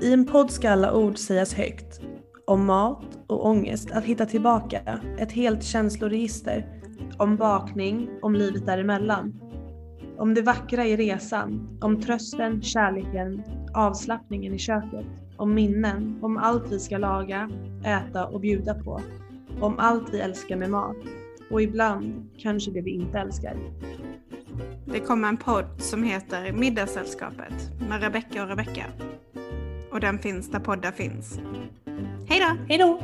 I en podd ska alla ord sägas högt. Om mat och ångest, att hitta tillbaka, ett helt känsloregister. Om bakning, om livet däremellan. Om det vackra i resan, om trösten, kärleken, avslappningen i köket. Om minnen, om allt vi ska laga, äta och bjuda på. Om allt vi älskar med mat. Och ibland kanske det vi inte älskar. Det kommer en podd som heter Middagssällskapet med Rebecca och Rebecca. Och den finns där poddar finns. Hej då! Hej då!